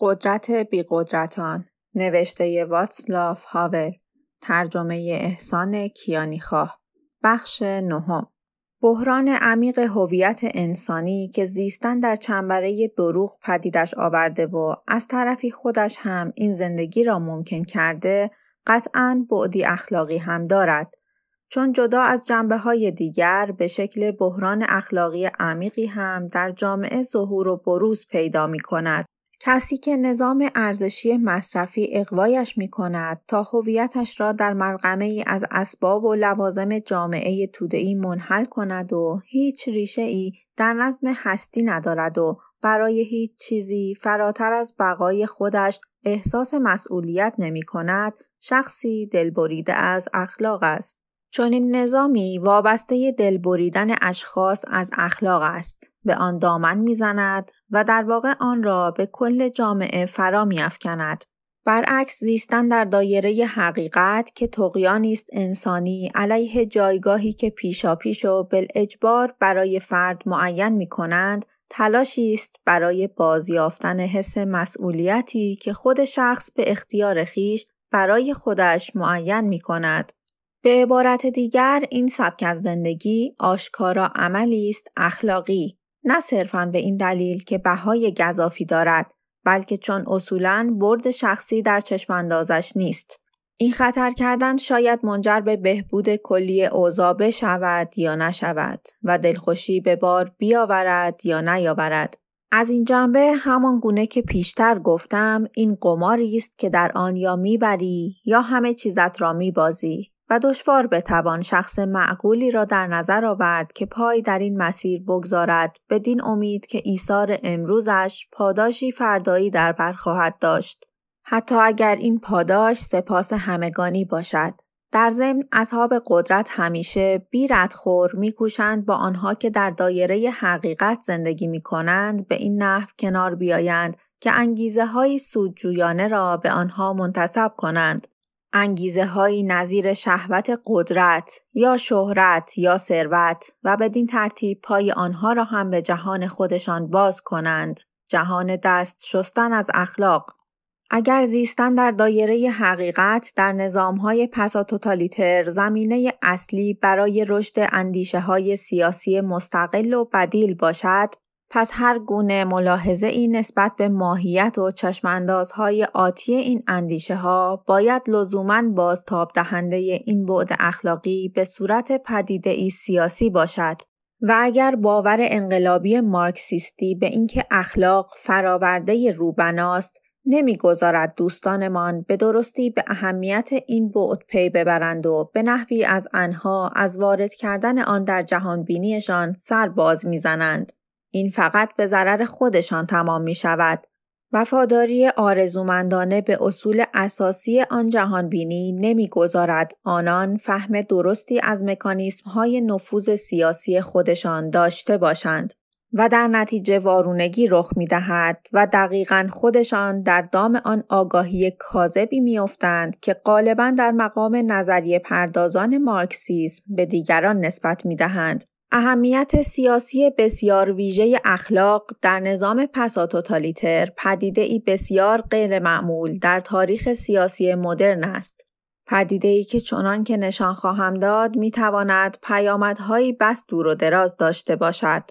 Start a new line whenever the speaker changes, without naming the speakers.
قدرت بیقدرتان نوشته واتسلاف هاول ترجمه احسان کیانیخواه بخش نهم بحران عمیق هویت انسانی که زیستن در چنبره دروغ پدیدش آورده و از طرفی خودش هم این زندگی را ممکن کرده قطعا بعدی اخلاقی هم دارد چون جدا از جنبه های دیگر به شکل بحران اخلاقی عمیقی هم در جامعه ظهور و بروز پیدا می کند. کسی که نظام ارزشی مصرفی اقوایش می کند تا هویتش را در ملغمه ای از اسباب و لوازم جامعه توده‌ای منحل کند و هیچ ریشه ای در نظم هستی ندارد و برای هیچ چیزی فراتر از بقای خودش احساس مسئولیت نمی کند شخصی دلبریده از اخلاق است. چون این نظامی وابسته دل بریدن اشخاص از اخلاق است. به آن دامن می‌زند و در واقع آن را به کل جامعه فرا میافکند. برعکس زیستن در دایره حقیقت که تقیانی است انسانی علیه جایگاهی که پیشاپیش و بالاجبار برای فرد معین می کنند تلاشی است برای بازیافتن حس مسئولیتی که خود شخص به اختیار خیش برای خودش معین می کند. به عبارت دیگر این سبک از زندگی آشکارا عملی است اخلاقی. نه صرفا به این دلیل که بهای گذافی دارد بلکه چون اصولا برد شخصی در چشماندازش نیست. این خطر کردن شاید منجر به بهبود کلی اوضاع بشود یا نشود و دلخوشی به بار بیاورد یا نیاورد. از این جنبه همان گونه که پیشتر گفتم این قماری است که در آن یا می‌بری یا همه چیزت را میبازی. و دشوار بتوان شخص معقولی را در نظر آورد که پای در این مسیر بگذارد بدین امید که ایثار امروزش پاداشی فردایی در بر خواهد داشت. حتی اگر این پاداش سپاس همگانی باشد. در ضمن اصحاب قدرت همیشه بی ردخور میکوشند با آنها که در دایره حقیقت زندگی می کنند به این نحو کنار بیایند که انگیزه های سودجویانه را به آنها منتصب کنند. انگیزه هایی نظیر شهوت قدرت یا شهرت یا ثروت و بدین ترتیب پای آنها را هم به جهان خودشان باز کنند. جهان دست شستن از اخلاق اگر زیستن در دایره حقیقت در نظام های پسا توتالیتر زمینه اصلی برای رشد اندیشه های سیاسی مستقل و بدیل باشد پس هر گونه ملاحظه ای نسبت به ماهیت و چشماندازهای آتی این اندیشه ها باید لزوما بازتاب دهنده این بعد اخلاقی به صورت پدیده ای سیاسی باشد و اگر باور انقلابی مارکسیستی به اینکه اخلاق فراورده روبناست نمی‌گذارد دوستانمان به درستی به اهمیت این بعد پی ببرند و به نحوی از آنها از وارد کردن آن در جهان بینیشان سر باز می‌زنند. این فقط به ضرر خودشان تمام می شود. وفاداری آرزومندانه به اصول اساسی آن جهان بینی نمی‌گذارد آنان فهم درستی از مکانیسم های نفوذ سیاسی خودشان داشته باشند و در نتیجه وارونگی رخ می دهد و دقیقا خودشان در دام آن آگاهی کاذبی میافتند که غالبا در مقام نظریه پردازان مارکسیسم به دیگران نسبت می دهند اهمیت سیاسی بسیار ویژه اخلاق در نظام پساتوتالیتر پدیده ای بسیار غیر معمول در تاریخ سیاسی مدرن است. پدیده ای که چنان که نشان خواهم داد می تواند پیامدهایی بس دور و دراز داشته باشد.